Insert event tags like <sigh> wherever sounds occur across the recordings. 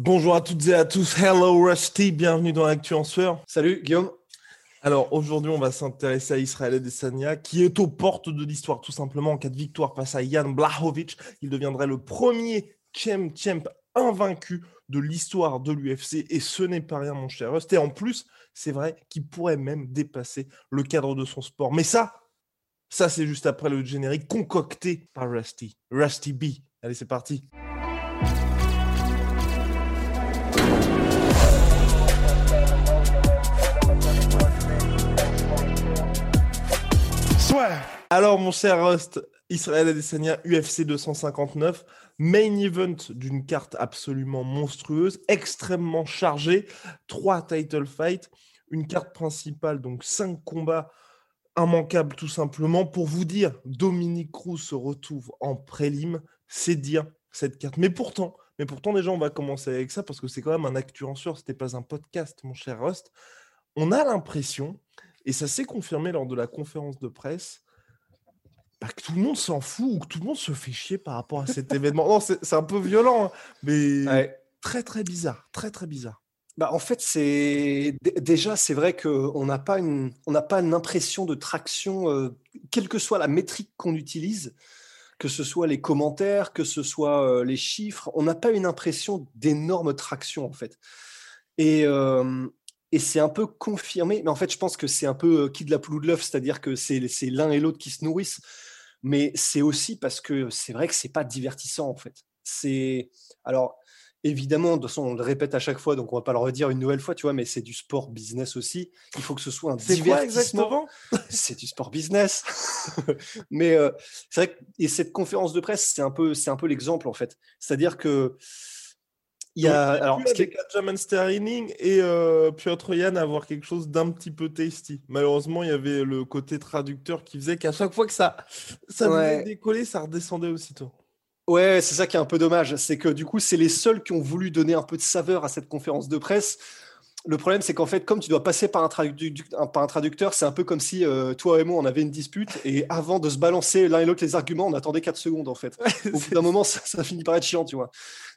Bonjour à toutes et à tous. Hello Rusty, bienvenue dans l'actu en sueur. Salut Guillaume. Alors aujourd'hui, on va s'intéresser à Israël Adesanya, qui est aux portes de l'histoire tout simplement. En cas de victoire face à Jan Blachowicz, il deviendrait le premier champ, champ invaincu de l'histoire de l'UFC et ce n'est pas rien mon cher Rust. Et en plus, c'est vrai qu'il pourrait même dépasser le cadre de son sport. Mais ça, ça c'est juste après le générique concocté par Rusty. Rusty B. Allez, c'est parti. Alors, mon cher Rust, Israël Adesanya, UFC 259, main event d'une carte absolument monstrueuse, extrêmement chargée, trois title fights, une carte principale, donc cinq combats immanquables tout simplement. Pour vous dire, Dominique Cruz se retrouve en prélim, c'est dire cette carte. Mais pourtant, mais pourtant déjà, on va commencer avec ça parce que c'est quand même un actu en sueur, c'était pas un podcast, mon cher Rust. On a l'impression, et ça s'est confirmé lors de la conférence de presse, bah, que tout le monde s'en fout ou que tout le monde se fait chier par rapport à cet <laughs> événement. Non, c'est un peu violent, hein, mais Ouais. très très bizarre, très très bizarre. Bah, en fait, c'est dé- déjà c'est vrai qu'on n'a pas une on n'a pas une impression de traction, euh, quelle que soit la métrique qu'on utilise, que ce soit les commentaires, que ce soit euh, les chiffres, on n'a pas une impression d'énorme traction en fait. Et, euh, et c'est un peu confirmé, mais en fait, je pense que c'est un peu euh, qui de la poule ou de l'œuf, c'est-à-dire que c'est l'un et l'autre qui se nourrissent, mais c'est aussi parce que c'est vrai que c'est pas divertissant en fait. C'est alors évidemment, de toute façon, on le répète à chaque fois, donc on va pas le redire une nouvelle fois, tu vois, mais c'est du sport business aussi. Il faut que ce soit un divertissement. <laughs> C'est du sport business. <laughs> mais euh, c'est vrai que et cette conférence de presse, c'est un peu, c'est un peu l'exemple en fait. C'est-à-dire que il y a, alors, qui est- avec Sterling et euh, Piotr Yan avoir quelque chose d'un petit peu tasty. Malheureusement, il y avait le côté traducteur qui faisait qu'à chaque fois que ça, ça Ouais. décoller, ça redescendait aussitôt. Ouais, c'est ça qui est un peu dommage. C'est que du coup, c'est les seuls qui ont voulu donner un peu de saveur à cette conférence de presse. Le problème, c'est qu'en fait, comme tu dois passer par un, par traducteur, c'est un peu comme si euh, toi et moi, on avait une dispute et avant de se balancer l'un et l'autre les arguments, on attendait 4 secondes en fait. Au bout d'un moment, ça, ça finit par être chiant, tu vois.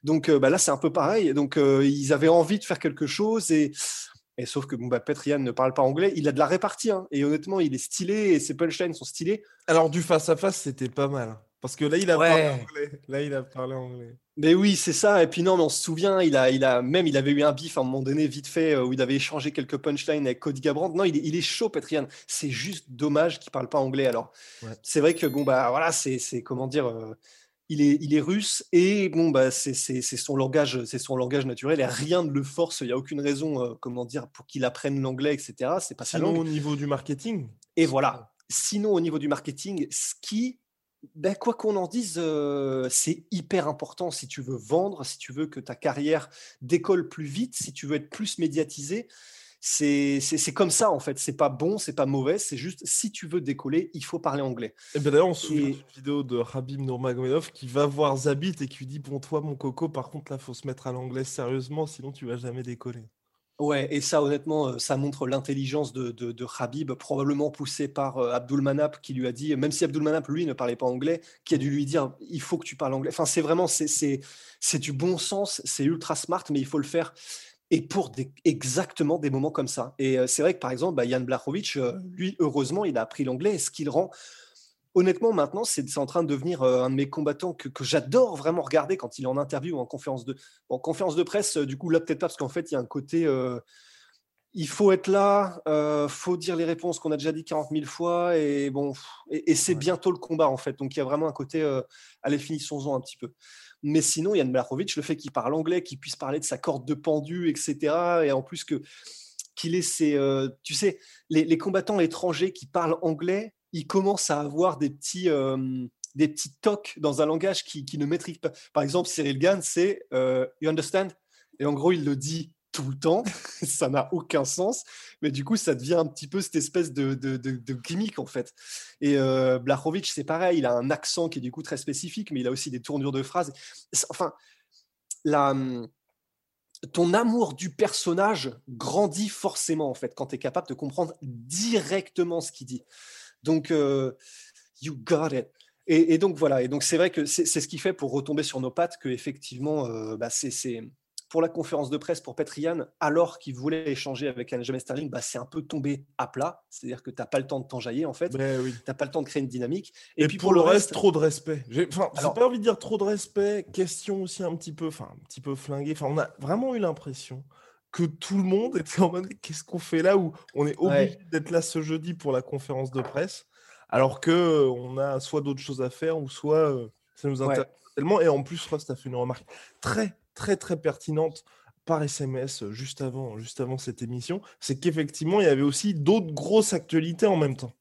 Donc euh, bah, là, c'est un peu pareil. Donc euh, ils avaient envie de faire quelque chose et. Et sauf que bon, bah, Petrian ne parle pas anglais, il a de la répartie, hein. et honnêtement, il est stylé, et ses punchlines sont stylés. Alors, du face-à-face, c'était pas mal. Parce que là, il a Ouais. parlé anglais. Là, il a parlé anglais. Mais oui, c'est ça. Et puis non, mais on se souvient, il a, il a même, il avait eu un bif à un moment donné, vite fait, euh, où il avait échangé quelques punchlines avec Cody Garbrandt. Non, il est, il est chaud, Petrian. C'est juste dommage qu'il parle pas anglais. Alors, Ouais. c'est vrai que bon bah voilà, c'est, comment dire, euh, il est, il est russe et bon bah c'est, son langage, c'est son langage naturel. Et rien ne le force. Il y a aucune raison, euh, comment dire, pour qu'il apprenne l'anglais, etc. C'est pas Sinon, au niveau du marketing, Et voilà. Sinon, au niveau du marketing, ce qui, ben, quoi qu'on en dise, euh, c'est hyper important si tu veux vendre, si tu veux que ta carrière décolle plus vite, si tu veux être plus médiatisé. C'est comme ça, en fait. C'est pas bon, c'est pas mauvais. C'est juste, si tu veux décoller, il faut parler anglais. Et ben d'ailleurs, on se souvient Et- d'une vidéo de Habib Nurmagomedov qui va voir Zabit et qui lui dit Bon, toi, mon coco, par contre, là, faut se mettre à l'anglais sérieusement, sinon tu vas jamais décoller. Ouais, et ça, honnêtement, euh, ça montre l'intelligence de, de, Khabib, probablement poussé par euh, Abdul Manap, qui lui a dit, même si Abdul Manap, lui, ne parlait pas anglais, qui a dû lui dire, il faut que tu parles anglais. Enfin, c'est vraiment, c'est- du bon sens, c'est ultra smart, mais il faut le faire. Et pour des, exactement des moments comme ça. Et euh, c'est vrai que, par exemple, bah, Jan Blachowicz, lui, heureusement, il a appris l'anglais, ce qui le rend honnêtement, maintenant, c'est en train de devenir euh, un de mes combattants que, que j'adore vraiment regarder quand il est en interview ou en conférence de, en conférence de presse. euh, Du coup, là, peut-être pas, parce qu'en fait, il y a un côté. euh, il faut être là, euh, faut dire les réponses qu'on a déjà dit 40 000 fois, et bon, et, et c'est Ouais. bientôt le combat en fait. Donc il y a vraiment un côté, euh, allez, finissons-en un petit peu. Mais sinon, Yann Blachowicz, le fait qu'il parle anglais, qu'il puisse parler de sa corde de pendu, etc., et en plus que qu'il ait ses, euh, tu sais, les, les combattants étrangers qui parlent anglais, ils commencent à avoir des petits, euh, des petits tocs dans un langage qui, qui ne maîtrise pas. Par exemple, Cyril Gann, c'est You understand Et en gros, il le dit tout le temps. <laughs> ça n'a aucun sens. Mais du coup, ça devient un petit peu cette espèce de, de, de, gimmick, en fait. Et euh, Blachowicz, c'est pareil. Il a un accent qui est du coup très spécifique, mais il a aussi des tournures de phrases. Enfin, la, ton amour du personnage grandit forcément, en fait, quand tu es capable de comprendre directement ce qu'il dit. Donc, euh, you got it. Et, donc voilà, et donc c'est vrai que c'est ce qui fait pour retomber sur nos pattes que effectivement, euh, bah, c'est pour la conférence de presse pour Petrian, alors qu'il voulait échanger avec Benjamin Sterling, bah, c'est un peu tombé à plat. C'est-à-dire que tu n'as pas le temps de t'enjailler, en fait. Ben tu n'as pas le temps de créer une dynamique. Et, puis pour, le reste, trop de respect. J'ai pas envie de dire trop de respect. Question aussi un petit peu, enfin, un petit peu flinguée. Enfin, on a vraiment eu l'impression que tout le monde était en mode qu'est-ce qu'on fait là où on est obligé d'être là ce jeudi pour la conférence de presse, alors que euh, on a soit d'autres choses à faire ou soit euh, ça nous intéresse tellement. Et en plus, Rust a fait une remarque très très très pertinente par SMS juste avant, juste avant cette émission, c'est qu'effectivement, il y avait aussi d'autres grosses actualités en même temps.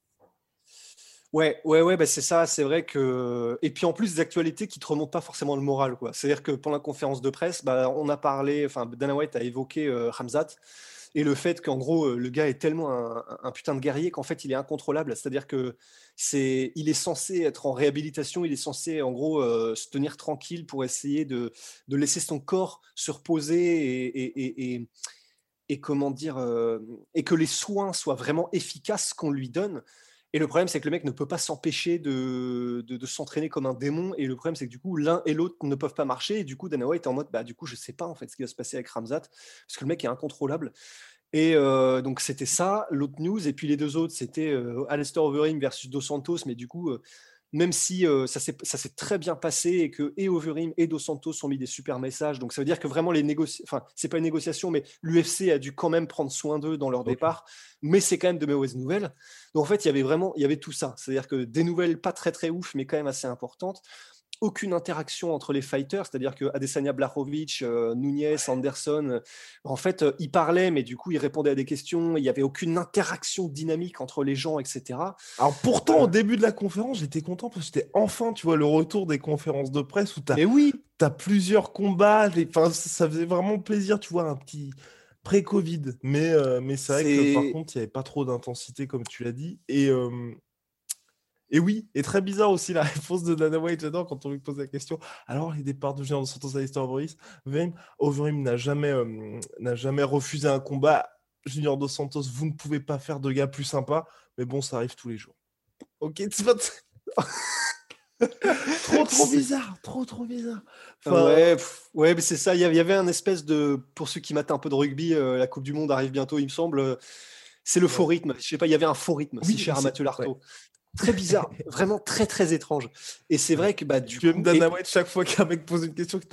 Ouais, ouais, ouais, bah c'est ça, c'est vrai que. Et puis en plus, des actualités qui ne te remontent pas forcément le moral. C'est-à-dire que pendant la conférence de presse, bah, on a parlé, enfin, Dana White a évoqué Ramzat et le fait qu'en gros, le gars est tellement un, putain de guerrier qu'en fait, il est incontrôlable. C'est-à-dire que c'est, il est censé être en réhabilitation, il est censé en gros se tenir tranquille pour essayer de, de, laisser son corps se reposer et, et, et comment dire, et que les soins soient vraiment efficaces qu'on lui donne. Et le problème, c'est que le mec ne peut pas s'empêcher de, s'entraîner comme un démon. Et le problème, c'est que du coup, l'un et l'autre ne peuvent pas marcher. Et du coup, Dana White est en mode, bah, du coup, je sais pas en fait ce qui va se passer avec Ramzat, parce que le mec est incontrôlable. Et euh, donc, c'était ça, l'autre news. Et puis les deux autres, c'était euh, Alistair Overeem versus Dos Santos. Mais du coup, euh, même si ça s'est très bien passé et que et Overeem et Dos Santos ont mis des super messages. Donc ça veut dire que vraiment les négociations, enfin c'est pas une négociation, mais l'UFC a dû quand même prendre soin d'eux dans leur départ. Mais c'est quand même de mauvaises nouvelles. Donc en fait il y avait vraiment, il y avait tout ça. C'est-à-dire que des nouvelles pas très très ouf, mais quand même assez importantes aucune interaction entre les fighters, c'est-à-dire que Adesanya Blachowicz, euh, Nunez, Anderson, euh, en fait, euh, ils parlaient, mais du coup, ils répondaient à des questions, il n'y avait aucune interaction dynamique entre les gens, etc. Alors pourtant, au début de la conférence, j'étais content parce que c'était enfin, tu vois, le retour des conférences de presse où tu as, oui. as plusieurs combats, enfin, ça faisait vraiment plaisir, tu vois, un petit pré-Covid, mais, mais c'est vrai que par contre, il n'y avait pas trop d'intensité, comme tu l'as dit, et... Et oui, et très bizarre aussi la <laughs> réponse de Dana White, j'adore quand on lui pose la question. Alors, les départs de Junior de Santos Alistair Overeem, Overeem n'a jamais, euh, n'a jamais refusé un combat. Junior dos Santos, vous ne pouvez pas faire de gars plus sympa, mais bon, ça arrive tous les jours. Ok, <laughs> <laughs> trop trop bizarre, trop trop bizarre. ouais, ouais, mais c'est ça. Il y avait un espèce de, pour ceux qui matent un peu de rugby, euh, la Coupe du Monde arrive bientôt, il me semble. c'est le faux rythme. Je sais pas, il y avait un faux rythme, si cher à Mathieu Lartaud très bizarre, <laughs> vraiment très très étrange. Et c'est vrai que bah, du tu coup. Dana White chaque fois qu'un mec pose une question, qui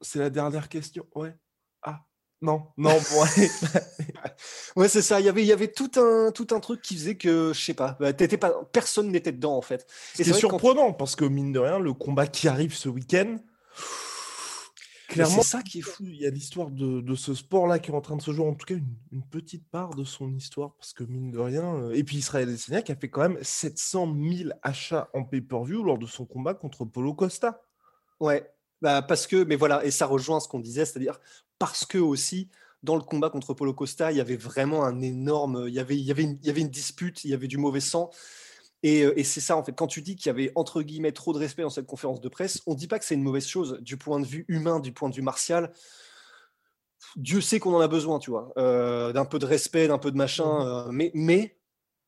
c'est la dernière question. Ouais. Ah. Non, non, ouais. <laughs> ouais, c'est ça. Il y avait, il y avait tout un, tout un truc qui faisait que, je sais pas, bah, pas, personne n'était dedans en fait. C'est surprenant parce que mine de rien, le combat qui arrive ce week-end, Clairement, c'est ça qui est fou. Il y a l'histoire de, ce sport-là qui est en train de se jouer, en tout cas une, petite part de son histoire, parce que mine de rien. Euh, et puis Israël Adesanya qui a fait quand même 700 000 achats en pay-per-view lors de son combat contre Polo Costa. Ouais, bah parce que, mais voilà, et ça rejoint ce qu'on disait, c'est-à-dire parce que aussi dans le combat contre Polo Costa, il y avait vraiment un énorme, il y avait, il y avait, il y avait une dispute, il y avait du mauvais sang. Euh, et, c'est ça, en fait, quand tu dis qu'il y avait, entre guillemets, trop de respect dans cette conférence de presse, on ne dit pas que c'est une mauvaise chose du point de vue humain, du point de vue martial. Dieu sait qu'on en a besoin, tu vois, euh, d'un peu de respect, d'un peu de machin. Mmh euh, mais, mais,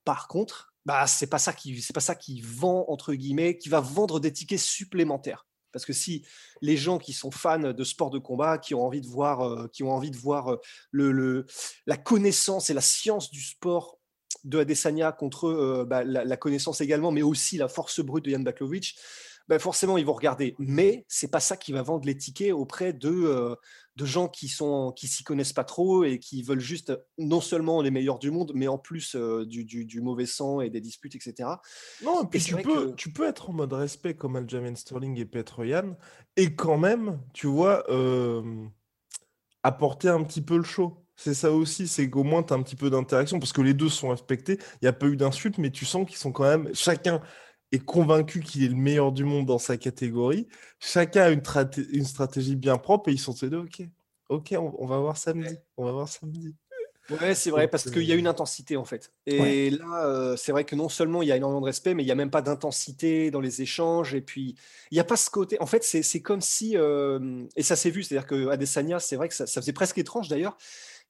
par contre, bah, c'est pas ça qui, c'est pas ça qui vend entre guillemets, qui va vendre des tickets supplémentaires. Parce que si les gens qui sont fans de sport de combat, qui ont envie de voir, qui ont envie de voir le, le, la connaissance et la science du sport de Adesanya contre euh, bah, la, connaissance également, mais aussi la force brute de Jan Baklovic, bah, forcément ils vont regarder. Mais c'est pas ça qui va vendre les tickets auprès de, euh, de gens qui sont qui s'y connaissent pas trop et qui veulent juste non seulement les meilleurs du monde, mais en plus euh, du, mauvais sang et des disputes, etc. Non, et puis tu, peux, tu peux être en mode respect comme Aljamain Sterling et Petr Yan et quand même, tu vois, apporter un petit peu le show. C'est ça aussi, c'est qu'au moins tu as un petit peu d'interaction parce que les deux sont respectés. Il n'y a pas eu d'insulte, mais tu sens qu'ils sont quand même. Chacun est convaincu qu'il est le meilleur du monde dans sa catégorie. Chacun a une, une stratégie bien propre et ils sont tous deux, ok, ok, on, va voir samedi. On va voir samedi. Ouais, c'est vrai, parce qu'il y a une intensité en fait. Et là, euh, c'est vrai que non seulement il y a énormément de respect, mais il n'y a même pas d'intensité dans les échanges. Et puis, il n'y a pas ce côté. En fait, c'est comme si. Euh, et ça s'est vu, c'est-à-dire que Adesanya, c'est vrai que ça, ça faisait presque étrange d'ailleurs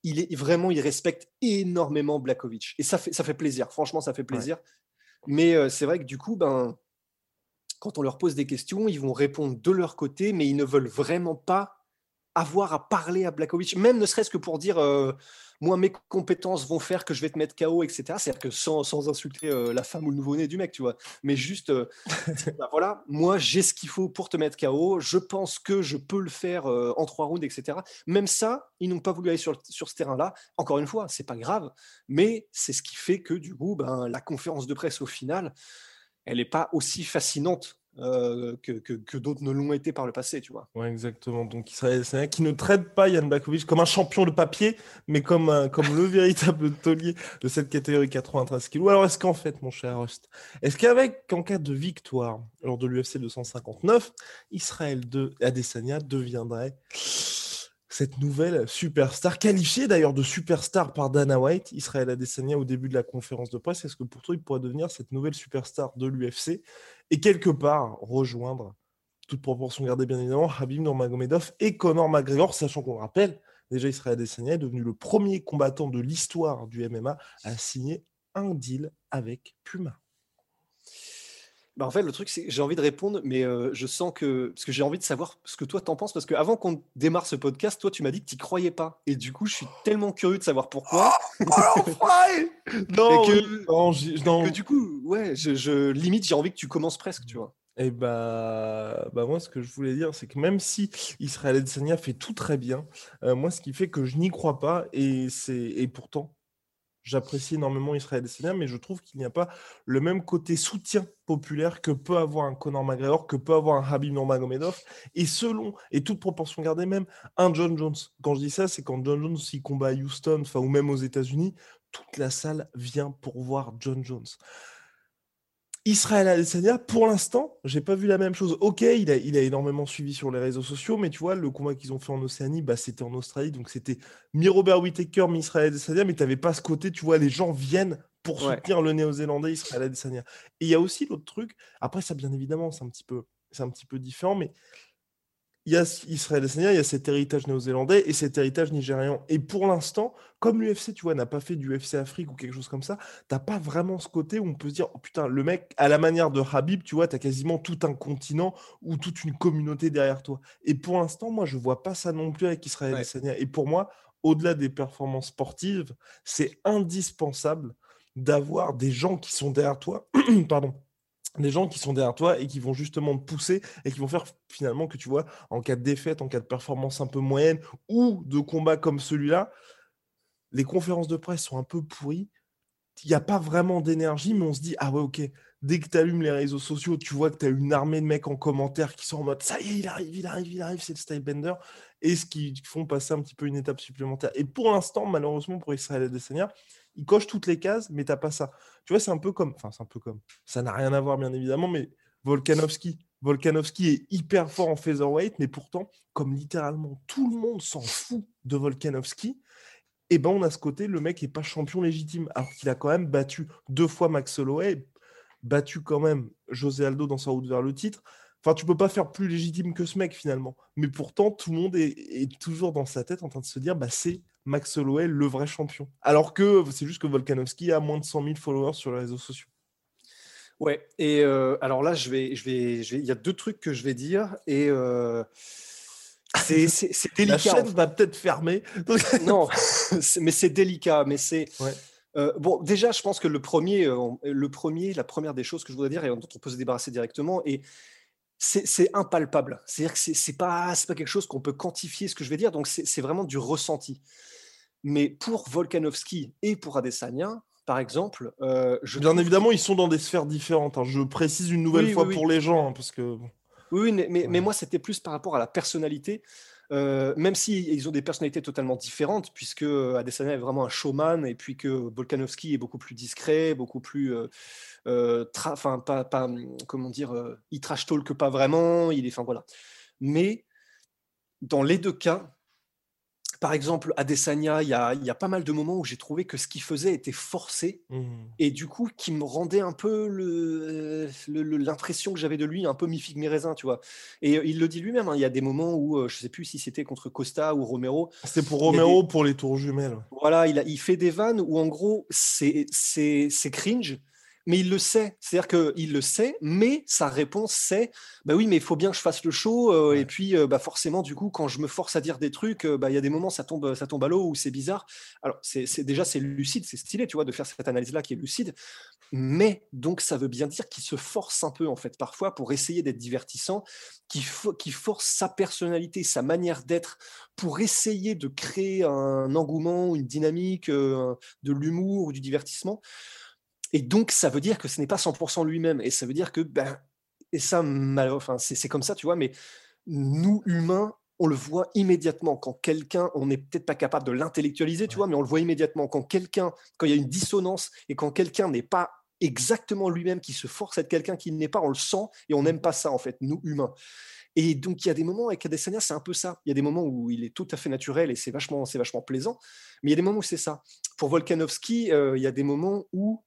il est vraiment, il respecte énormément Blakovic. Et ça fait, ça fait plaisir. Franchement, ça fait plaisir. Mais euh, c'est vrai que du coup, ben, quand on leur pose des questions, ils vont répondre de leur côté, mais ils ne veulent vraiment pas avoir à parler à Blakovic, même ne serait-ce que pour dire euh, moi, mes compétences vont faire que je vais te mettre KO, etc. C'est-à-dire que sans, sans insulter euh, la femme ou le nouveau-né du mec, tu vois. Mais juste, euh, <laughs> bah, voilà, moi, j'ai ce qu'il faut pour te mettre KO. Je pense que je peux le faire en trois rounds, etc. Même ça, ils n'ont pas voulu aller sur, sur ce terrain-là. Encore une fois, c'est pas grave, mais c'est ce qui fait que, du coup, ben, la conférence de presse au final, elle n'est pas aussi fascinante euh, que, d'autres ne l'ont été par le passé, tu vois. Ouais, exactement. Donc, il serait, qui ne traite pas Yann Blakovic comme un champion de papier, mais comme, comme le <laughs> véritable taulier de cette catégorie 93 kg. Alors, est-ce qu'en fait, mon cher Rust, est-ce qu'avec, en cas de victoire lors de l'UFC 259, Israël de Adesanya deviendrait cette nouvelle superstar, qualifiée d'ailleurs de superstar par Dana White, Israël Adesanya au début de la conférence de presse? Est-ce que pour toi, il pourrait devenir cette nouvelle superstar de l'UFC et quelque part rejoindre, toute proportion gardée bien évidemment, Habib Nurmagomedov et Conor McGregor, sachant qu'on rappelle, déjà Israël Adesanya est devenu le premier combattant de l'histoire du MMA à signer un deal avec Puma. Bah, en fait, le truc, c'est que j'ai envie de répondre, mais euh, je sens que. Parce que j'ai envie de savoir ce que toi t'en penses, parce qu'avant qu'on démarre ce podcast, toi, tu m'as dit que tu croyais pas. Et du coup, je suis tellement curieux de savoir pourquoi. Oh, <laughs> non, que, non, non, que, du coup, ouais, je, limite, j'ai envie que tu commences presque, tu vois. Et bah, bah moi, ce que je voulais dire, c'est que même si Israël Adesanya fait tout très bien, euh, moi, ce qui fait que je n'y crois pas, et c'est et pourtant, J'apprécie énormément Israël Adesanya, mais je trouve qu'il n'y a pas le même côté soutien populaire que peut avoir un Conor McGregor, que peut avoir un Habib Nurmagomedov. Et selon, et toute proportion gardée même, un John Jones. Quand je dis ça, c'est quand John Jones il combat à Houston, enfin ou même aux États-Unis, toute la salle vient pour voir John Jones. Israël Adesanya, pour l'instant, j'ai pas vu la même chose. Ok, il a, il a énormément suivi sur les réseaux sociaux, mais tu vois, le combat qu'ils ont fait en Océanie, bah, c'était en Australie, donc c'était mi Robert Whittaker, mi Israël Adesanya, mais tu n'avais pas ce côté, tu vois, les gens viennent pour soutenir le néo-zélandais Israël Adesanya. Et il y a aussi l'autre truc, après ça, bien évidemment, c'est un petit peu, c'est un petit peu différent, mais il y a Israël Adesanya, il y a cet héritage néo-zélandais et cet héritage nigérian. Et pour l'instant, comme l'UFC, tu vois, n'a pas fait du UFC Afrique ou quelque chose comme ça, t'as pas vraiment ce côté où on peut se dire, oh putain, le mec, à la manière de Habib, tu vois, tu as quasiment tout un continent ou toute une communauté derrière toi. Et pour l'instant, moi, je vois pas ça non plus avec Israël Adesanya. Et pour moi, au-delà des performances sportives, c'est indispensable d'avoir des gens qui sont derrière toi, <clears throat> pardon, des gens qui sont derrière toi et qui vont justement te pousser et qui vont faire finalement que tu vois, en cas de défaite, en cas de performance un peu moyenne ou de combat comme celui-là, les conférences de presse sont un peu pourries. Il n'y a pas vraiment d'énergie, mais on se dit, ah ouais, ok, dès que tu allumes les réseaux sociaux, tu vois que tu as une armée de mecs en commentaire qui sont en mode, ça y est, il arrive, il arrive, il arrive, c'est le style bender, et ce qui font passer un petit peu une étape supplémentaire. Et pour l'instant, malheureusement pour Israël Adesanya, il coche toutes les cases, mais t'as pas ça. Tu vois, c'est un peu comme, enfin, c'est un peu comme, ça n'a rien à voir, bien évidemment, mais Volkanovski. Volkanovski est hyper fort en featherweight, mais pourtant, comme littéralement tout le monde s'en fout de Volkanovski, et eh ben on a ce côté, le mec est pas champion légitime, alors qu'il a quand même battu deux fois Max Holloway, battu quand même José Aldo dans sa route vers le titre. Enfin, tu peux pas faire plus légitime que ce mec finalement. Mais pourtant, tout le monde est, est toujours dans sa tête en train de se dire, bah c'est Max Holloway le vrai champion. Alors que c'est juste que Volkanovski a moins de 100 000 followers sur les réseaux sociaux. Ouais, et euh, alors là, je vais, je vais, il y a deux trucs que je vais dire et euh, c'est <laughs> délicat. La chaîne va peut-être fermer. <laughs> non, mais c'est délicat, mais c'est. Euh, bon, déjà, je pense que le premier, le premier, la première des choses que je voudrais dire et dont on peut se débarrasser directement et c'est impalpable. C'est-à-dire que c'est pas, pas quelque chose qu'on peut quantifier, ce que je vais dire. Donc, c'est vraiment du ressenti. Mais pour Volkanovski et pour Adesanya, par exemple, euh, bien évidemment, ils sont dans des sphères différentes. Hein. Je précise une nouvelle fois pour les gens, hein, parce que. Oui, mais, mais, moi, c'était plus par rapport à la personnalité. Euh, même si ils ont des personnalités totalement différentes, puisque euh, Adesanya est vraiment un showman et puis que Volkanovski est beaucoup plus discret, beaucoup plus, enfin pas, pas, comment dire, il trash talk pas vraiment, il est, enfin voilà. Mais dans les deux cas, par exemple, Adesanya, il y a, y a pas mal de moments où j'ai trouvé que ce qu'il faisait était forcé mmh. et du coup qui me rendait un peu l'impression que j'avais de lui un peu mi figue mi raisin, tu vois. Et il le dit lui-même, hein, il y a des moments où je sais plus si c'était contre Costa ou Romero. C'était pour Romero pour les tours jumelles. Voilà, il, a, il fait des vannes où en gros c'est cringe mais il le sait. C'est-à-dire qu'il le sait, mais sa réponse c'est bah oui, mais il faut bien que je fasse le show. Euh, et puis, euh, bah forcément, du coup, quand je me force à dire des trucs, euh, bah il y a des moments ça tombe, ça tombe à l'eau ou c'est bizarre. Alors, c'est déjà c'est lucide, c'est stylé, tu vois, de faire cette analyse-là qui est lucide. Mais donc, ça veut bien dire qu'il se force un peu en fait parfois pour essayer d'être divertissant, qu'il qui force sa personnalité, sa manière d'être pour essayer de créer un engouement, une dynamique, de l'humour ou du divertissement. Et donc, ça veut dire que ce n'est pas 100% lui-même. Et ça veut dire que, ben, et ça, enfin, c'est comme ça, tu vois, mais nous, humains, on le voit immédiatement quand quelqu'un, on n'est peut-être pas capable de l'intellectualiser, tu vois, mais on le voit immédiatement quand quelqu'un, quand il y a une dissonance et quand quelqu'un n'est pas exactement lui-même, qui se force à être quelqu'un qui n'est pas, on le sent et on n'aime pas ça, en fait, nous, humains. Et donc, il y a des moments avec Adesanya, c'est un peu ça. Il y a des moments où il est tout à fait naturel et c'est vachement, c'est vachement plaisant. Mais il y a des moments où c'est ça. Pour Volkanovski, euh, il y a des moments où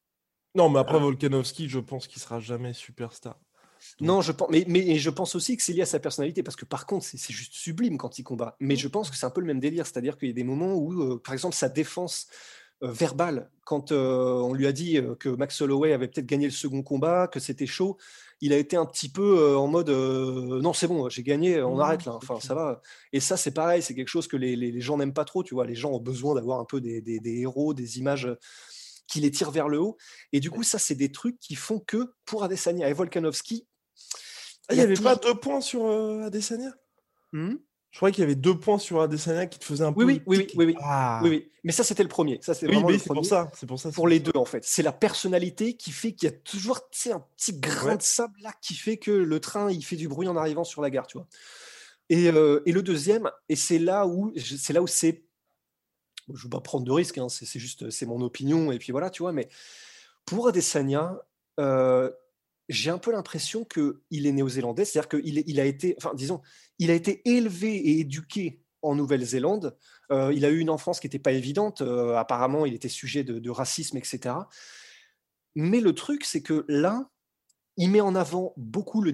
non, mais après euh. Volkanovski, je pense qu'il sera jamais superstar. Non, je pense, mais, mais je pense aussi que c'est lié à sa personnalité, parce que par contre, c'est juste sublime quand il combat. Mais je pense que c'est un peu le même délire, c'est-à-dire qu'il y a des moments où, euh, par exemple, sa défense euh, verbale, quand on lui a dit que Max Holloway avait peut-être gagné le second combat, que c'était chaud, il a été un petit peu en mode non, c'est bon, j'ai gagné, on arrête là, enfin ça va. Et ça, c'est pareil, c'est quelque chose que les, les, gens n'aiment pas trop, tu vois. Les gens ont besoin d'avoir un peu des, des, des héros, des images qui les tire vers le haut. Et du coup, ça, c'est des trucs qui font que pour Adesanya et Volkanovski. Ah, il n'y avait pas deux points sur euh, Adesanya? Hmm? Je croyais qu'il y avait deux points sur Adesanya qui te faisaient un peu. Oui, oui, oui, oui, ah. oui, oui, Mais ça, c'était le premier. Ça, c'est vraiment le premier. Pour ça, c'est pour ça. Pour les deux, en fait. C'est la personnalité qui fait qu'il y a toujours un petit grain de sable là qui fait que le train, il fait du bruit en arrivant sur la gare, tu vois. Et, euh, et le deuxième, et c'est là où c'est là où c'est je veux pas prendre de risques, hein, c'est juste c'est mon opinion, et puis voilà, tu vois, mais pour Adesanya, euh, j'ai un peu l'impression qu'il est néo-zélandais, c'est-à-dire qu'il il a été, enfin disons, il a été élevé et éduqué en Nouvelle-Zélande, euh, il a eu une enfance qui n'était pas évidente, euh, apparemment il était sujet de, de racisme, etc. Mais le truc, c'est que là, il met en avant beaucoup le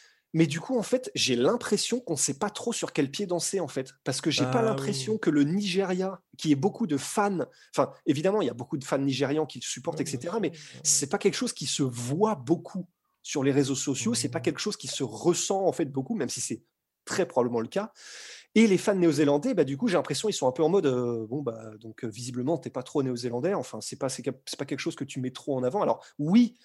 Mais du coup, en fait, j'ai l'impression qu'on ne sait pas trop sur quel pied danser, en fait. Parce que j'ai n'ai pas ah l'impression que le Nigeria, qui est beaucoup de fans, enfin, évidemment, il y a beaucoup de fans nigérians qui le supportent, etc., mais c'est pas quelque chose qui se voit beaucoup sur les réseaux sociaux, c'est pas mmh. quelque chose qui se ressent, en fait, beaucoup, même si c'est très probablement le cas. Et les fans néo-zélandais, bah, du coup, j'ai l'impression ils sont un peu en mode euh, bon, bah, donc visiblement, tu n'es pas trop néo-zélandais, enfin, c'est pas, c'est pas quelque chose que tu mets trop en avant. Alors, oui,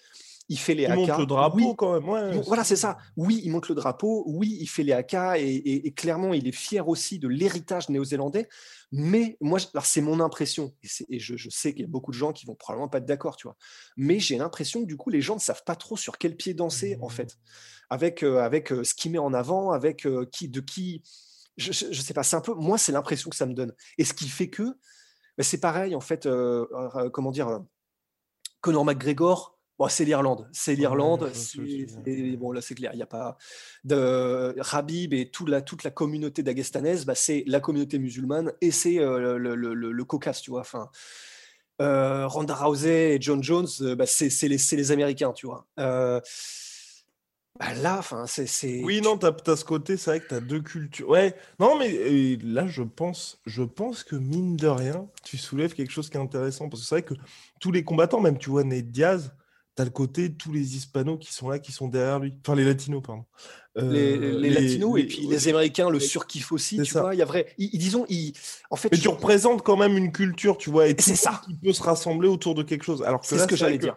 il fait les il monte le drapeau quand même. voilà, c'est ça. Oui, il monte le drapeau. Oui, il fait les AK et, clairement, il est fier aussi de l'héritage néo-zélandais. Mais moi, c'est mon impression et, je, sais qu'il y a beaucoup de gens qui vont probablement pas être d'accord, tu vois. Mais j'ai l'impression que du coup, les gens ne savent pas trop sur quel pied danser en fait, avec euh, avec euh, ce qu'il met en avant, avec euh, qui de qui. Je, je, sais pas. C'est un peu. Moi, c'est l'impression que ça me donne. Et ce qui fait que, bah, c'est pareil en fait. comment dire. Conor McGregor, Bon, c'est l'Irlande, c'est l'Irlande. bon, là, c'est clair, il n'y a pas de Rabib et toute la, toute la communauté d'Agestanaise, bah, c'est la communauté musulmane et c'est euh, le, le, le, Caucase, tu vois. Enfin, euh, Ronda Rousey et John Jones, euh, bah, c'est les, les, Américains, tu vois. Bah là, enfin, c'est. Oui, non, t'as as ce côté, c'est vrai que t'as deux cultures. Ouais, non, mais là, je pense, je pense que mine de rien, tu soulèves quelque chose qui est intéressant. Parce que c'est vrai que tous les combattants, même tu vois Ned Diaz, t'as le côté tous les hispanos qui sont là, qui sont derrière lui. Enfin, les latinos, pardon. Euh, les, latinos et puis les américains le surkiffent aussi, tu vois. Il y a vrai. disons, il, en fait. Mais tu représentes quand même une culture, tu vois, et c'est ça qui peut se rassembler autour de quelque chose. Alors c'est ce que j'allais dire.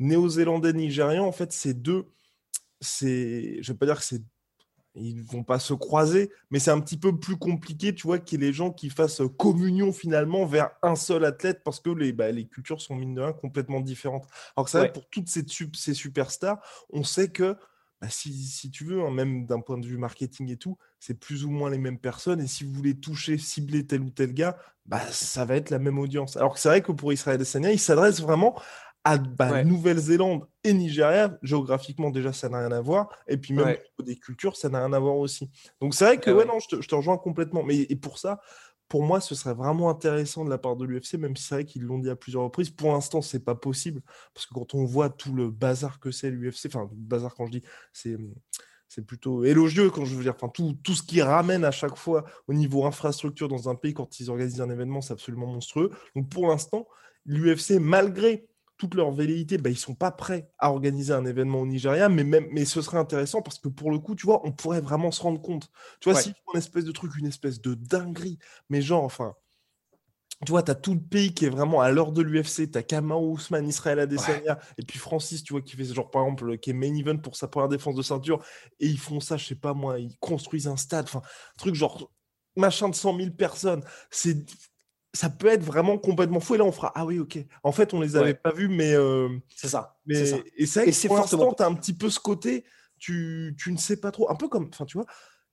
Néo-zélandais, nigérian, en fait, c'est deux c'est, je vais pas dire que c'est, ils vont pas se croiser, mais c'est un petit peu plus compliqué, tu vois, qu'il y ait les gens qui fassent communion finalement vers un seul athlète parce que les, bah, les cultures sont mine de rien complètement différentes. Alors que ça, pour toutes ces, ces superstars, on sait que bah, si, si, tu veux, hein, même d'un point de vue marketing et tout, c'est plus ou moins les mêmes personnes. Et si vous voulez toucher, cibler tel ou tel gars, bah, ça va être la même audience. Alors que c'est vrai que pour Israël Adesanya, il s'adresse vraiment à bah, Nouvelle-Zélande et Nigeria, géographiquement déjà ça n'a rien à voir, et puis même des cultures ça n'a rien à voir aussi. Donc c'est vrai que ouais, non, je te, rejoins complètement, mais et pour ça, pour moi ce serait vraiment intéressant de la part de l'UFC, même si c'est vrai qu'ils l'ont dit à plusieurs reprises, pour l'instant c'est pas possible, parce que quand on voit tout le bazar que c'est l'UFC, enfin bazar quand je dis, c'est c'est plutôt élogieux quand je veux dire, enfin, tout, tout ce qui ramène à chaque fois au niveau infrastructure dans un pays quand ils organisent un événement, c'est absolument monstrueux. Donc pour l'instant, l'UFC, malgré toute leur velléité, bah, ils sont pas prêts à organiser un événement au Nigeria, mais, même, mais ce serait intéressant parce que pour le coup, tu vois, on pourrait vraiment se rendre compte. Tu vois, si une espèce de truc, une espèce de dinguerie, mais genre, enfin, tu vois, tu as tout le pays qui est vraiment à l'heure de l'UFC. Tu as Kamau Ousmane, Israël Adesanya, et puis Francis, tu vois, qui fait ce genre, par exemple, qui est main event pour sa première défense de ceinture. Et ils font ça, je sais pas moi, ils construisent un stade, enfin, truc genre machin de 100 000 personnes. C'est ça peut être vraiment complètement fou. Et là, on fera Ah oui, ok. En fait, on les avait pas vus, mais. Euh, c'est ça. Mais, ça. Et c'est pour l'instant, tu as un petit peu ce côté, tu, tu ne sais pas trop. Un peu comme. Enfin, tu vois,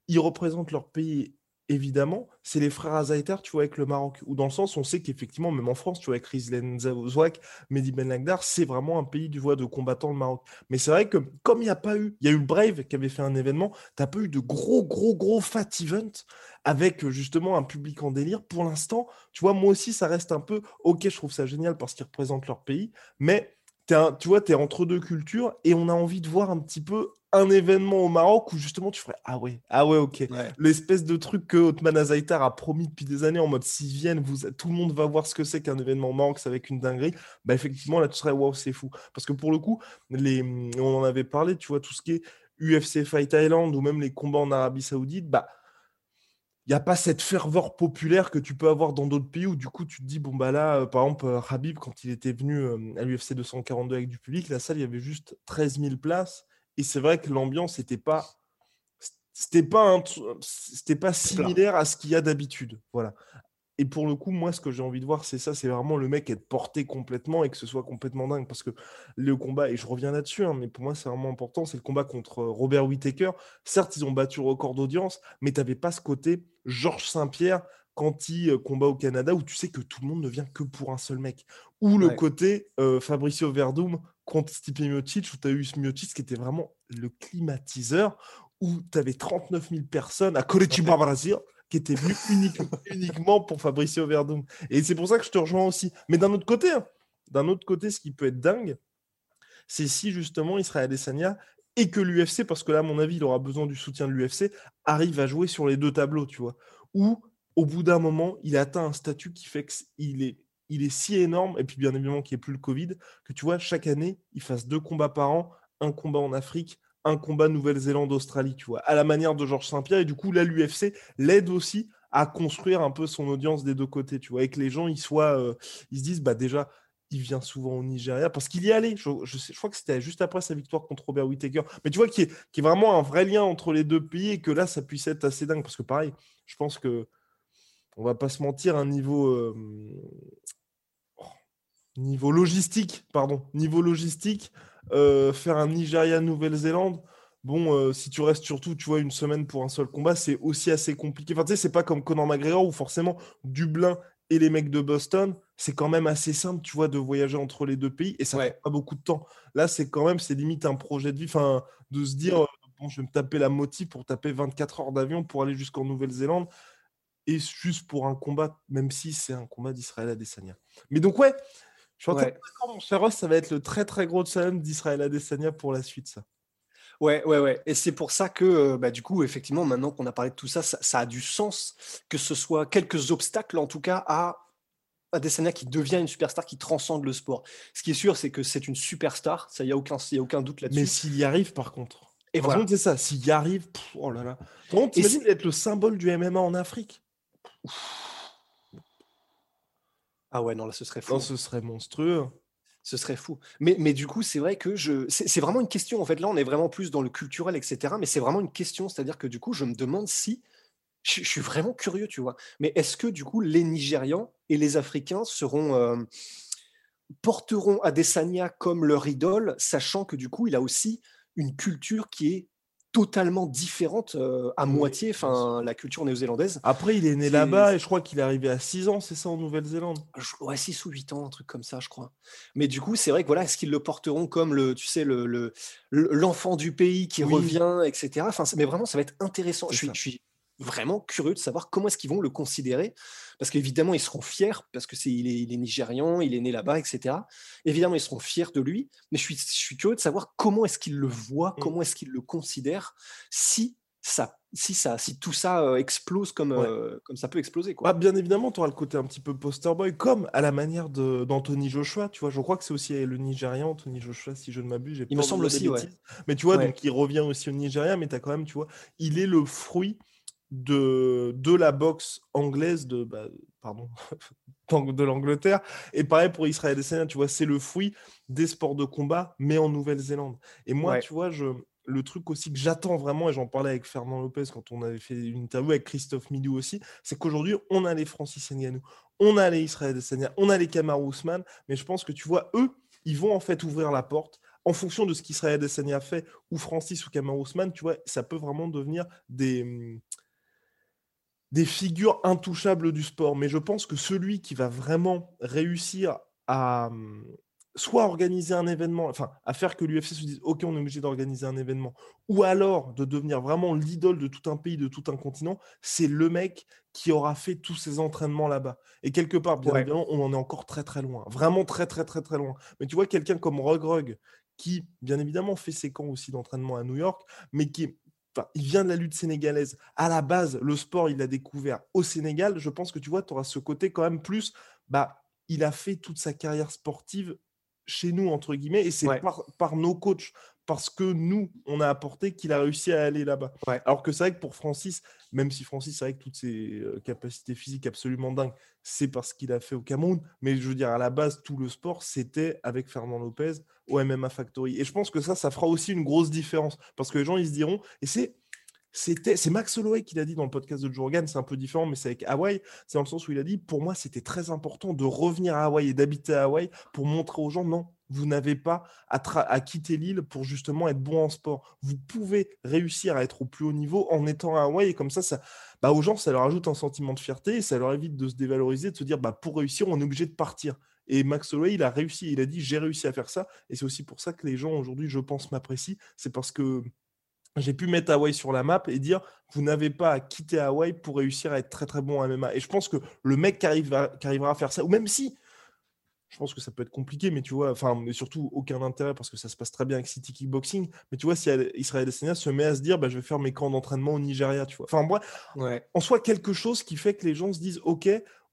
ils représentent leur pays évidemment, c'est les frères Azaïter, tu vois, avec le Maroc. Ou dans le sens, on sait qu'effectivement, même en France, tu vois, avec Rizlen Zawak, Mehdi Ben Lagdar, c'est vraiment un pays du voie de combattants, le Maroc. Mais c'est vrai que, comme il n'y a pas eu, il y a eu Brave qui avait fait un événement, tu n'as pas eu de gros, gros, gros fat event avec justement un public en délire. Pour l'instant, tu vois, moi aussi, ça reste un peu, ok, je trouve ça génial parce qu'ils représentent leur pays, mais tu vois, tu es entre deux cultures et on a envie de voir un petit peu un événement au Maroc où justement tu ferais Ah ouais, ah ouais, ok. L'espèce de truc que Otman Azaitar a promis depuis des années en mode s'ils viennent, vous, tout le monde va voir ce que c'est qu'un événement au Maroc, c'est avec une dinguerie. Bah effectivement, là tu serais waouh, c'est fou. Parce que pour le coup, les, on en avait parlé, tu vois, tout ce qui est UFC Fight Island ou même les combats en Arabie Saoudite, bah il n'y a pas cette ferveur populaire que tu peux avoir dans d'autres pays où du coup tu te dis, bon bah là, euh, par exemple, euh, Habib, quand il était venu euh, à l'UFC 242 avec du public, la salle, il y avait juste 13 000 places. Et c'est vrai que l'ambiance n'était pas, c'était pas, c'était pas similaire à ce qu'il y a d'habitude. Voilà. Et pour le coup, moi, ce que j'ai envie de voir, c'est ça, c'est vraiment le mec être porté complètement et que ce soit complètement dingue. Parce que le combat, et je reviens là-dessus, hein, mais pour moi, c'est vraiment important, c'est le combat contre Robert Whittaker. Certes, ils ont battu le record d'audience, mais tu n'avais pas ce côté Georges Saint-Pierre quand il euh, combat au Canada, où tu sais que tout le monde ne vient que pour un seul mec. Ou le côté euh, Fabricio Verdum contre Stipe Miocic, où tu as eu Miocic qui était vraiment le climatiseur, où tu avais 39 000 personnes à Curitiba, Brasil, qui étaient venues <laughs> uniquement pour Fabricio Verdum. Et c'est pour ça que je te rejoins aussi. Mais d'un autre côté, hein, d'un autre côté, ce qui peut être dingue, c'est si justement Israël Adesanya et que l'UFC, parce que là, à mon avis, il aura besoin du soutien de l'UFC, arrive à jouer sur les deux tableaux, tu vois. Ou au bout d'un moment, il atteint un statut qui fait qu'il est il est si énorme, et puis bien évidemment qu'il n'y ait plus le Covid, que tu vois, chaque année, il fasse deux combats par an, un combat en Afrique, un combat Nouvelle-Zélande, Australie, tu vois, à la manière de Georges Saint-Pierre. Et du coup, là, l'UFC l'aide aussi à construire un peu son audience des deux côtés, tu vois, et que les gens, ils soient, euh, ils se disent, bah déjà, il vient souvent au Nigeria parce qu'il y est allé. Je, je, crois que c'était juste après sa victoire contre Robert Whittaker. Mais tu vois qu'il y, est vraiment un vrai lien entre les deux pays et que là, ça puisse être assez dingue. Parce que pareil, je pense que on va pas se mentir, un niveau euh, Niveau logistique, pardon. Niveau logistique, euh, faire un Nigeria-Nouvelle-Zélande, bon, euh, si tu restes surtout, tu vois, une semaine pour un seul combat, c'est aussi assez compliqué. Enfin, tu sais, c'est pas comme Conor McGregor où forcément Dublin et les mecs de Boston, c'est quand même assez simple, tu vois, de voyager entre les deux pays et ça ouais. pas beaucoup de temps. Là, c'est quand même, c'est limite un projet de vie, enfin, de se dire, euh, bon, je vais me taper la motive pour taper 24 heures d'avion pour aller jusqu'en Nouvelle-Zélande et juste pour un combat, même si c'est un combat d'Israël à Desania. Mais donc, ouais, je suis en mon cher ça va être le très très gros challenge d'Israël Adesanya pour la suite, ça. Ouais, ouais, ouais. Et c'est pour ça que, euh, bah, du coup, effectivement, maintenant qu'on a parlé de tout ça, ça, a du sens que ce soit quelques obstacles, en tout cas, à Adesanya qui devient une superstar qui transcende le sport. Ce qui est sûr, c'est que c'est une superstar, ça, il n'y a, aucun, y a aucun doute là-dessus. Mais s'il y arrive, par contre. Et par contre, c'est ça, s'il y arrive, oh là là. Tu imagines d'être le symbole du MMA en Afrique? Ah ouais, non, là, ce serait fou. Non, ce serait monstrueux. Ce serait fou. Mais, mais du coup, c'est vrai que je. C'est vraiment une question. En fait, là, on est vraiment plus dans le culturel, etc. Mais c'est vraiment une question. C'est-à-dire que du coup, je me demande si. Je, suis vraiment curieux, tu vois. Mais est-ce que du coup, les Nigérians et les Africains seront. Euh, porteront Adesanya comme leur idole, sachant que du coup, il a aussi une culture qui est totalement différente euh, à moitié, enfin la culture néo-zélandaise. Après, il est né là-bas et je crois qu'il est arrivé à 6 ans, c'est ça, en Nouvelle-Zélande? Ouais, 6 ou 8 ans, un truc comme ça, je crois. Mais du coup, c'est vrai que voilà, est-ce qu'ils le porteront comme le, tu sais, le, l'enfant du pays qui revient, etc. Enfin, mais vraiment, ça va être intéressant. Je suis, je suis, vraiment curieux de savoir comment est-ce qu'ils vont le considérer, parce qu'évidemment, ils seront fiers, parce que c'est il, est, il est nigérian, il est né là-bas, etc. Évidemment, ils seront fiers de lui, mais je suis, je suis curieux de savoir comment est-ce qu'ils le voient, mmh. comment est-ce qu'ils le considèrent, si ça, si ça, si tout ça euh, explose comme, euh, comme ça peut exploser. Quoi. Bah, bien évidemment, tu auras le côté un petit peu poster boy, comme à la manière d'Anthony Joshua. Tu vois, je crois que c'est aussi le Nigérian, Anthony Joshua, si je ne m'abuse. Il me semble aussi, ouais. Mais tu vois, donc il revient aussi au Nigeria, mais tu as quand même, tu vois, il est le fruit de, de la boxe anglaise de, bah, pardon, <laughs> de l'Angleterre. Et pareil pour Israël Adesanya, tu vois, c'est le fruit des sports de combat, mais en Nouvelle-Zélande. Et moi, tu vois, je, le truc aussi que j'attends vraiment, et j'en parlais avec Fernand Lopez quand on avait fait une interview avec Christophe Milou aussi, c'est qu'aujourd'hui, on a les Francis Ngannou, on a les Israël Adesanya, on a les Kamaru Ousmane, mais je pense que tu vois, eux, ils vont en fait ouvrir la porte en fonction de ce qu'Israël Adesanya fait, ou Francis ou Kamaru Ousmane, tu vois, ça peut vraiment devenir des des figures intouchables du sport. Mais je pense que celui qui va vraiment réussir à hum, soit organiser un événement, enfin, à faire que l'UFC se dise, OK, on est obligé d'organiser un événement, ou alors de devenir vraiment l'idole de tout un pays, de tout un continent, c'est le mec qui aura fait tous ses entraînements là-bas. Et quelque part, bien évidemment, on en est encore très très loin, vraiment très très très très loin. Mais tu vois, quelqu'un comme Rug Rug, qui, bien évidemment, fait ses camps aussi d'entraînement à New York, mais qui il vient de la lutte sénégalaise. À la base, le sport, il l'a découvert au Sénégal. Je pense que tu vois, tu auras ce côté quand même plus. Bah, il a fait toute sa carrière sportive chez nous, entre guillemets, et c'est par, nos coachs, parce que nous, on a apporté qu'il a réussi à aller là-bas. Alors que c'est vrai que pour Francis, même si Francis, c'est vrai que toutes ses euh, capacités physiques absolument dingues, c'est parce qu'il a fait au Cameroun, mais je veux dire, à la base, tout le sport, c'était avec Fernand Lopez au MMA Factory. Et je pense que ça, ça fera aussi une grosse différence, parce que les gens, ils se diront, et c'est c'est Max Holloway qui l'a dit dans le podcast de Joe c'est un peu différent, mais c'est avec Hawaï. C'est dans le sens où il a dit Pour moi, c'était très important de revenir à Hawaï et d'habiter à Hawaï pour montrer aux gens non, vous n'avez pas à, quitter l'île pour justement être bon en sport. Vous pouvez réussir à être au plus haut niveau en étant à Hawaï et comme ça, ça bah, aux gens, ça leur ajoute un sentiment de fierté et ça leur évite de se dévaloriser, de se dire bah, Pour réussir, on est obligé de partir. Et Max Holloway, il a réussi, il a dit j'ai réussi à faire ça. Et c'est aussi pour ça que les gens aujourd'hui, je pense, m'apprécient. C'est parce que j'ai pu mettre Hawaï sur la map et dire vous n'avez pas à quitter Hawaï pour réussir à être très très bon en MMA. Et je pense que le mec qui, arrive qui arrivera à faire ça, ou même si, je pense que ça peut être compliqué, mais tu vois, enfin, mais surtout aucun intérêt parce que ça se passe très bien avec City Kickboxing. Mais tu vois, si Israël Adesanya se met à se dire, bah, je vais faire mes camps d'entraînement au Nigeria, tu vois. Enfin, moi, ouais. en soi, quelque chose qui fait que les gens se disent, ok,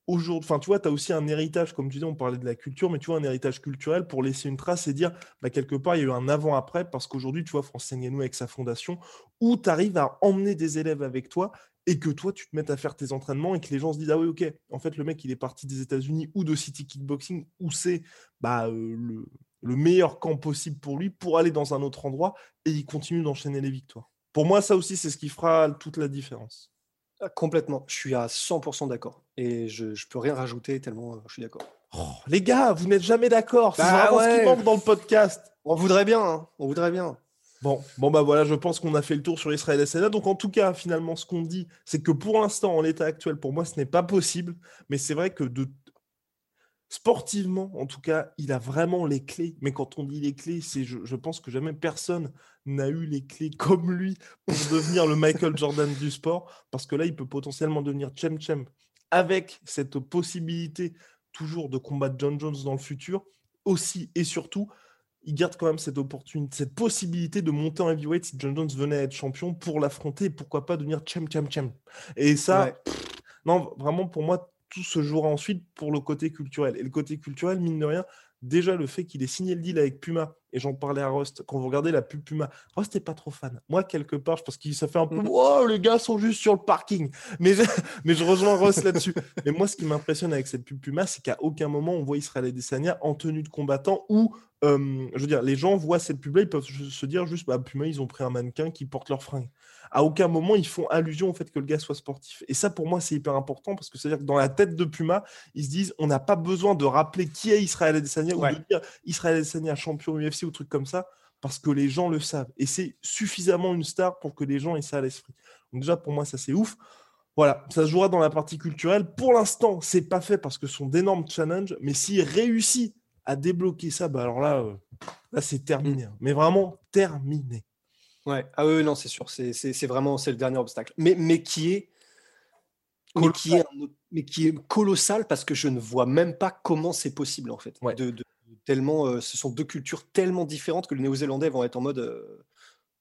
aujourd'hui, enfin, tu vois, tu as aussi un héritage, comme tu dis, on parlait de la culture, mais tu vois, un héritage culturel pour laisser une trace et dire, bah, quelque part, il y a eu un avant-après, parce qu'aujourd'hui, tu vois, France avec sa fondation, où tu arrives à emmener des élèves avec toi et que toi, tu te mettes à faire tes entraînements et que les gens se disent, ah oui, ok, en fait, le mec, il est parti des États-Unis ou de City Kickboxing, où c'est bah, euh, le meilleur camp possible pour lui, pour aller dans un autre endroit, et il continue d'enchaîner les victoires. Pour moi, ça aussi, c'est ce qui fera toute la différence. Ah, complètement, je suis à 100% d'accord. Et je ne peux rien rajouter tellement euh, je suis d'accord. Oh, les gars, vous n'êtes jamais d'accord. C'est bah vraiment ce qui manque dans le podcast. On voudrait bien, hein. on voudrait bien. Bon, bon bah voilà, je pense qu'on a fait le tour sur Israël et Donc en tout cas, finalement, ce qu'on dit, c'est que pour l'instant, en l'état actuel, pour moi, ce n'est pas possible. Mais c'est vrai que de sportivement, en tout cas, il a vraiment les clés. Mais quand on dit les clés, c'est je, pense que jamais personne n'a eu les clés comme lui pour <laughs> devenir le Michael Jordan du sport. Parce que là, il peut potentiellement devenir Chem Chem avec cette possibilité toujours de combattre John Jones dans le futur. Aussi et surtout, il garde quand même cette opportunité, cette possibilité de monter en heavyweight si John Jones venait à être champion pour l'affronter pourquoi pas devenir champ, champ, champ. Et ça, non, vraiment pour moi, tout se jouera ensuite pour le côté culturel. Et le côté culturel, mine de rien, déjà le fait qu'il ait signé le deal avec Puma, et j'en parlais à Rust, quand vous regardez la pub Puma, Rust n'est pas trop fan. Moi, quelque part, je pense qu'il ça fait un peu mmh. Oh, les gars sont juste sur le parking. Mais je, <laughs> mais je rejoins Rust là-dessus. mais moi, ce qui m'impressionne avec cette pub Puma, c'est qu'à aucun moment on voit Israël Adesanya en tenue de combattant ou euh, je veux dire, les gens voient cette pub-là, ils peuvent se dire juste, bah, Puma, ils ont pris un mannequin qui porte leurs fringues à aucun moment ils font allusion au fait que le gars soit sportif. Et ça, pour moi, c'est hyper important parce que c'est-à-dire que dans la tête de Puma, ils se disent on n'a pas besoin de rappeler qui est Israël Adesanya ou de dire Israël Adesanya champion UFC ou truc comme ça parce que les gens le savent. Et c'est suffisamment une star pour que les gens aient ça à l'esprit. Donc, déjà, pour moi, ça c'est ouf. Voilà, ça se jouera dans la partie culturelle. Pour l'instant, c'est pas fait parce que ce sont d'énormes challenges, mais s'il réussit à débloquer ça, bah alors là, euh, là c'est terminé. Hein. Mais vraiment terminé. Ouais, ah oui, non, c'est sûr, c'est vraiment c'est le dernier obstacle. Mais, mais qui est mais qui, est, mais qui est colossal parce que je ne vois même pas comment c'est possible en fait. De, tellement, euh, ce sont deux cultures tellement différentes que les Néo-Zélandais vont être en mode. Euh,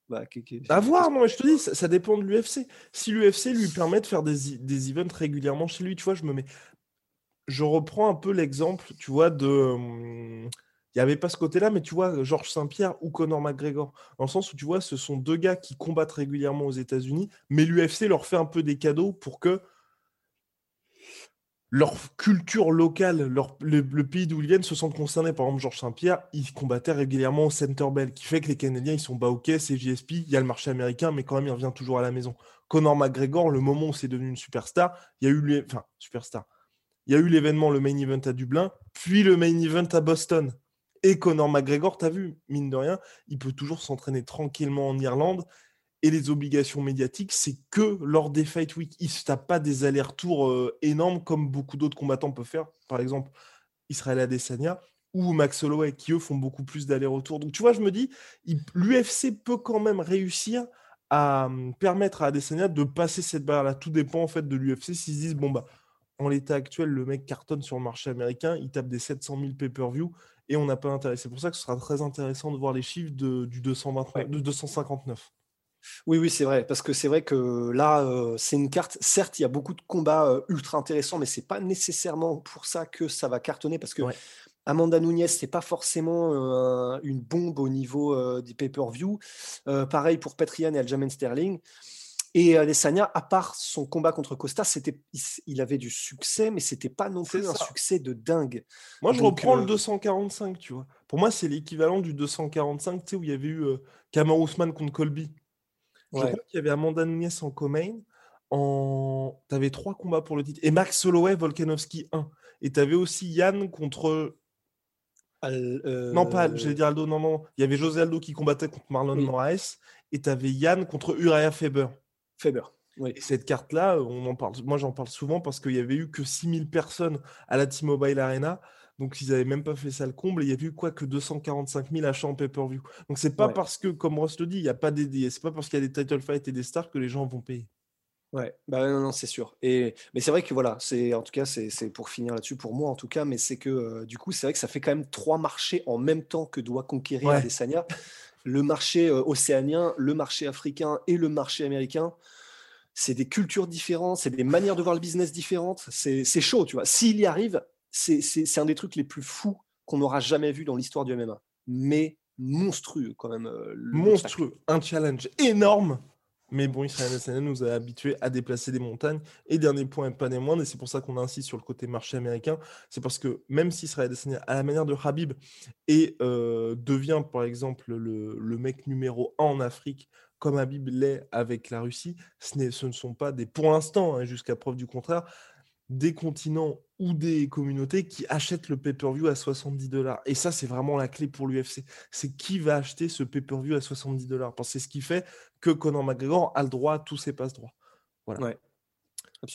bah, à voir, non, je te dis, ça, dépend de l'UFC. Si l'UFC lui permet de faire des, des events régulièrement chez lui, tu vois, je me mets. Je reprends un peu l'exemple, tu vois, de. Il n'y avait pas ce côté-là, mais tu vois, Georges Saint-Pierre ou Conor McGregor, dans le sens où tu vois, ce sont deux gars qui combattent régulièrement aux États-Unis, mais l'UFC leur fait un peu des cadeaux pour que leur culture locale, le, pays d'où ils viennent se sentent concernés. Par exemple, Georges Saint-Pierre, il combattait régulièrement au Center Bell, qui fait que les Canadiens, ils sont bas ok, c'est JSP, il y a le marché américain, mais quand même, il revient toujours à la maison. Conor McGregor, le moment où c'est devenu une superstar, il y a eu, enfin, superstar. Il y a eu l'événement, le main event à Dublin, puis le main event à Boston. Et Conor McGregor, tu as vu, mine de rien, il peut toujours s'entraîner tranquillement en Irlande. Et les obligations médiatiques, c'est que lors des Fight Week. Il ne tape pas des allers-retours euh, énormes comme beaucoup d'autres combattants peuvent faire. Par exemple, Israël Adesanya ou Max Holloway, qui eux font beaucoup plus d'allers-retours. Donc tu vois, je me dis, l'UFC peut quand même réussir à hum, permettre à Adesanya de passer cette barre-là. Tout dépend en fait de l'UFC. S'ils se disent, bon, bah, en l'état actuel, le mec cartonne sur le marché américain, il tape des 700 000 pay-per-view et on n'a pas intérêt. C'est pour ça que ce sera très intéressant de voir les chiffres de, du 229, de 259. Oui, oui, c'est vrai, parce que c'est vrai que là, euh, c'est une carte. Certes, il y a beaucoup de combats euh, ultra intéressants, mais c'est pas nécessairement pour ça que ça va cartonner, parce que Amanda Nunes, c'est pas forcément euh, une bombe au niveau du pay-per-view. pareil pour Petrian et Aljamain Sterling. Et Adesanya, à part son combat contre Costa, c'était, il avait du succès, mais c'était pas non plus un succès de dingue. Moi, je reprends le 245, tu vois. Pour moi, c'est l'équivalent du 245, tu sais, où il y avait eu euh, Kamar Ousmane contre Colby. Je crois qu'il y avait Amanda Nunes en co-main. En... Tu avais trois combats pour le titre. Et Max Holloway, Volkanovski 1. Et tu avais aussi Yann contre. Non, pas, euh, j'allais dire Aldo, non, non. Il y avait José Aldo qui combattait contre Marlon Moraes. Et tu avais Yann contre Uriah Faber. Faber. Et cette carte-là, on en parle, moi j'en parle souvent parce qu'il y avait eu que 6000 personnes à la T-Mobile Arena. Donc ils n'avaient même pas fait ça le comble. il y a eu quoi que 245 000 achats en pay-per-view. Donc c'est pas parce que, comme Ross le dit, il n'y a pas des c'est pas parce qu'il y a des title fights et des stars que les gens vont payer. Ouais, bah non, non c'est sûr. Et mais c'est vrai que voilà, c'est en tout cas c'est pour finir là-dessus pour moi en tout cas, mais c'est que euh, du coup c'est vrai que ça fait quand même trois marchés en même temps que doit conquérir ouais. Adesanya. Le marché euh, océanien, le marché africain et le marché américain c'est des cultures différentes, c'est des manières de voir le business différentes. C'est chaud, tu vois. S'il y arrive, c'est un des trucs les plus fous qu'on n'aura jamais vu dans l'histoire du MMA. Mais monstrueux, quand même. Euh, monstrueux. Un challenge énorme. Mais bon, Israël Adesanya nous a habitués à déplacer des montagnes. Et dernier point, pas des moindres, et c'est pour ça qu'on insiste sur le côté marché américain, c'est parce que même si Israël Adesanya, à la manière de Habib, et euh, devient par exemple le, mec numéro 1 en Afrique comme Habib l'est avec la Russie, ce, ce, ne sont pas des, pour l'instant, hein, jusqu'à preuve du contraire, des continents ou des communautés qui achètent le pay-per-view à 70 dollars. Et ça, c'est vraiment la clé pour l'UFC. C'est qui va acheter ce pay-per-view à 70 dollars? Parce que c'est ce qui fait que Conor McGregor a le droit à tous ses passe-droits. Voilà.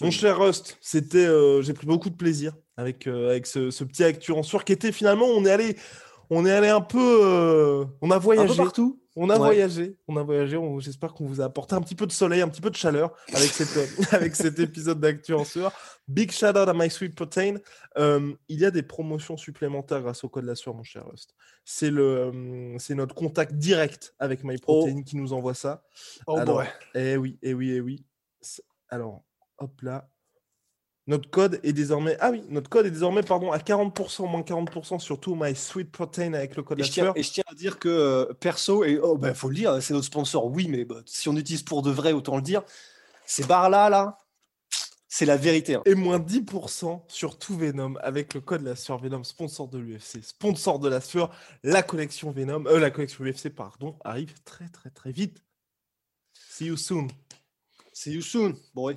Mon cher Rust, c'était, euh, j'ai pris beaucoup de plaisir avec, euh, avec ce, petit actu en soir qui était finalement, on est allé On est allé un peu. euh, On a Un peu voyagé. partout. On a Ouais. voyagé, on a voyagé. on- J'espère qu'on vous a apporté un petit peu de soleil, un petit peu de chaleur avec, cette, <laughs> avec cet épisode d'Actu en sueur. Big shout out à My Sweet Protein. Euh, il y a des promotions supplémentaires grâce au code la sueur, mon cher Rust. C'est le, euh, c'est notre contact direct avec My Protein qui nous envoie ça. Oh Alors, boy. Eh oui, eh oui, eh oui. C'est- Alors, hop là. Notre code est désormais, ah oui, notre code est désormais, pardon, à 40%, moins 40% sur tout My Sweet Protein avec le code Et je, tiens, et je tiens à dire que euh, perso, et oh, ben, faut le dire, c'est notre sponsor, oui, mais bah, si on utilise pour de vrai, autant le dire. Ces barres-là, là, c'est la vérité. hein. et moins 10% sur tout Venom avec le code la sueur Venom, sponsor de l'UFC, sponsor de la sueur. La collection Venom, euh, la collection UFC, pardon, arrive très très très vite. See you soon. See you soon. Ouais.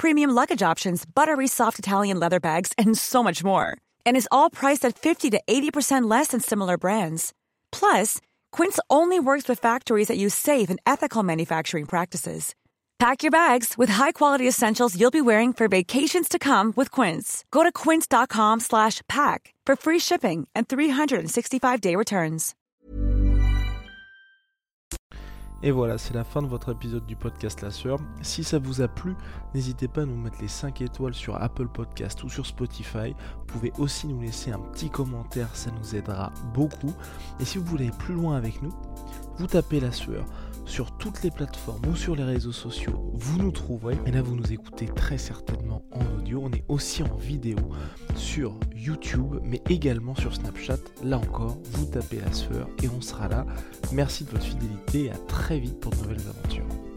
premium luggage options, buttery soft Italian leather bags, and so much more. And is all priced at 50 to 80% less than similar brands. Plus, Quince only works with factories that use safe and ethical manufacturing practices. Pack your bags with high-quality essentials you'll be wearing for vacations to come with Quince. Go to quince.com slash pack for free shipping and 365-day returns. Et voilà, c'est la fin de votre épisode du podcast La Sœur. Si ça vous a plu, n'hésitez pas à nous mettre les 5 étoiles sur Apple Podcast ou sur Spotify. Vous pouvez aussi nous laisser un petit commentaire, ça nous aidera beaucoup. Et si vous voulez aller plus loin avec nous, vous tapez La Sueur sur toutes les plateformes ou sur les réseaux sociaux, vous nous trouverez. Et là, vous nous écoutez très certainement en audio. On est aussi en vidéo sur YouTube, mais également sur Snapchat. Là encore, vous tapez La Sueur et on sera là. Merci de votre fidélité et à très vite pour de nouvelles aventures.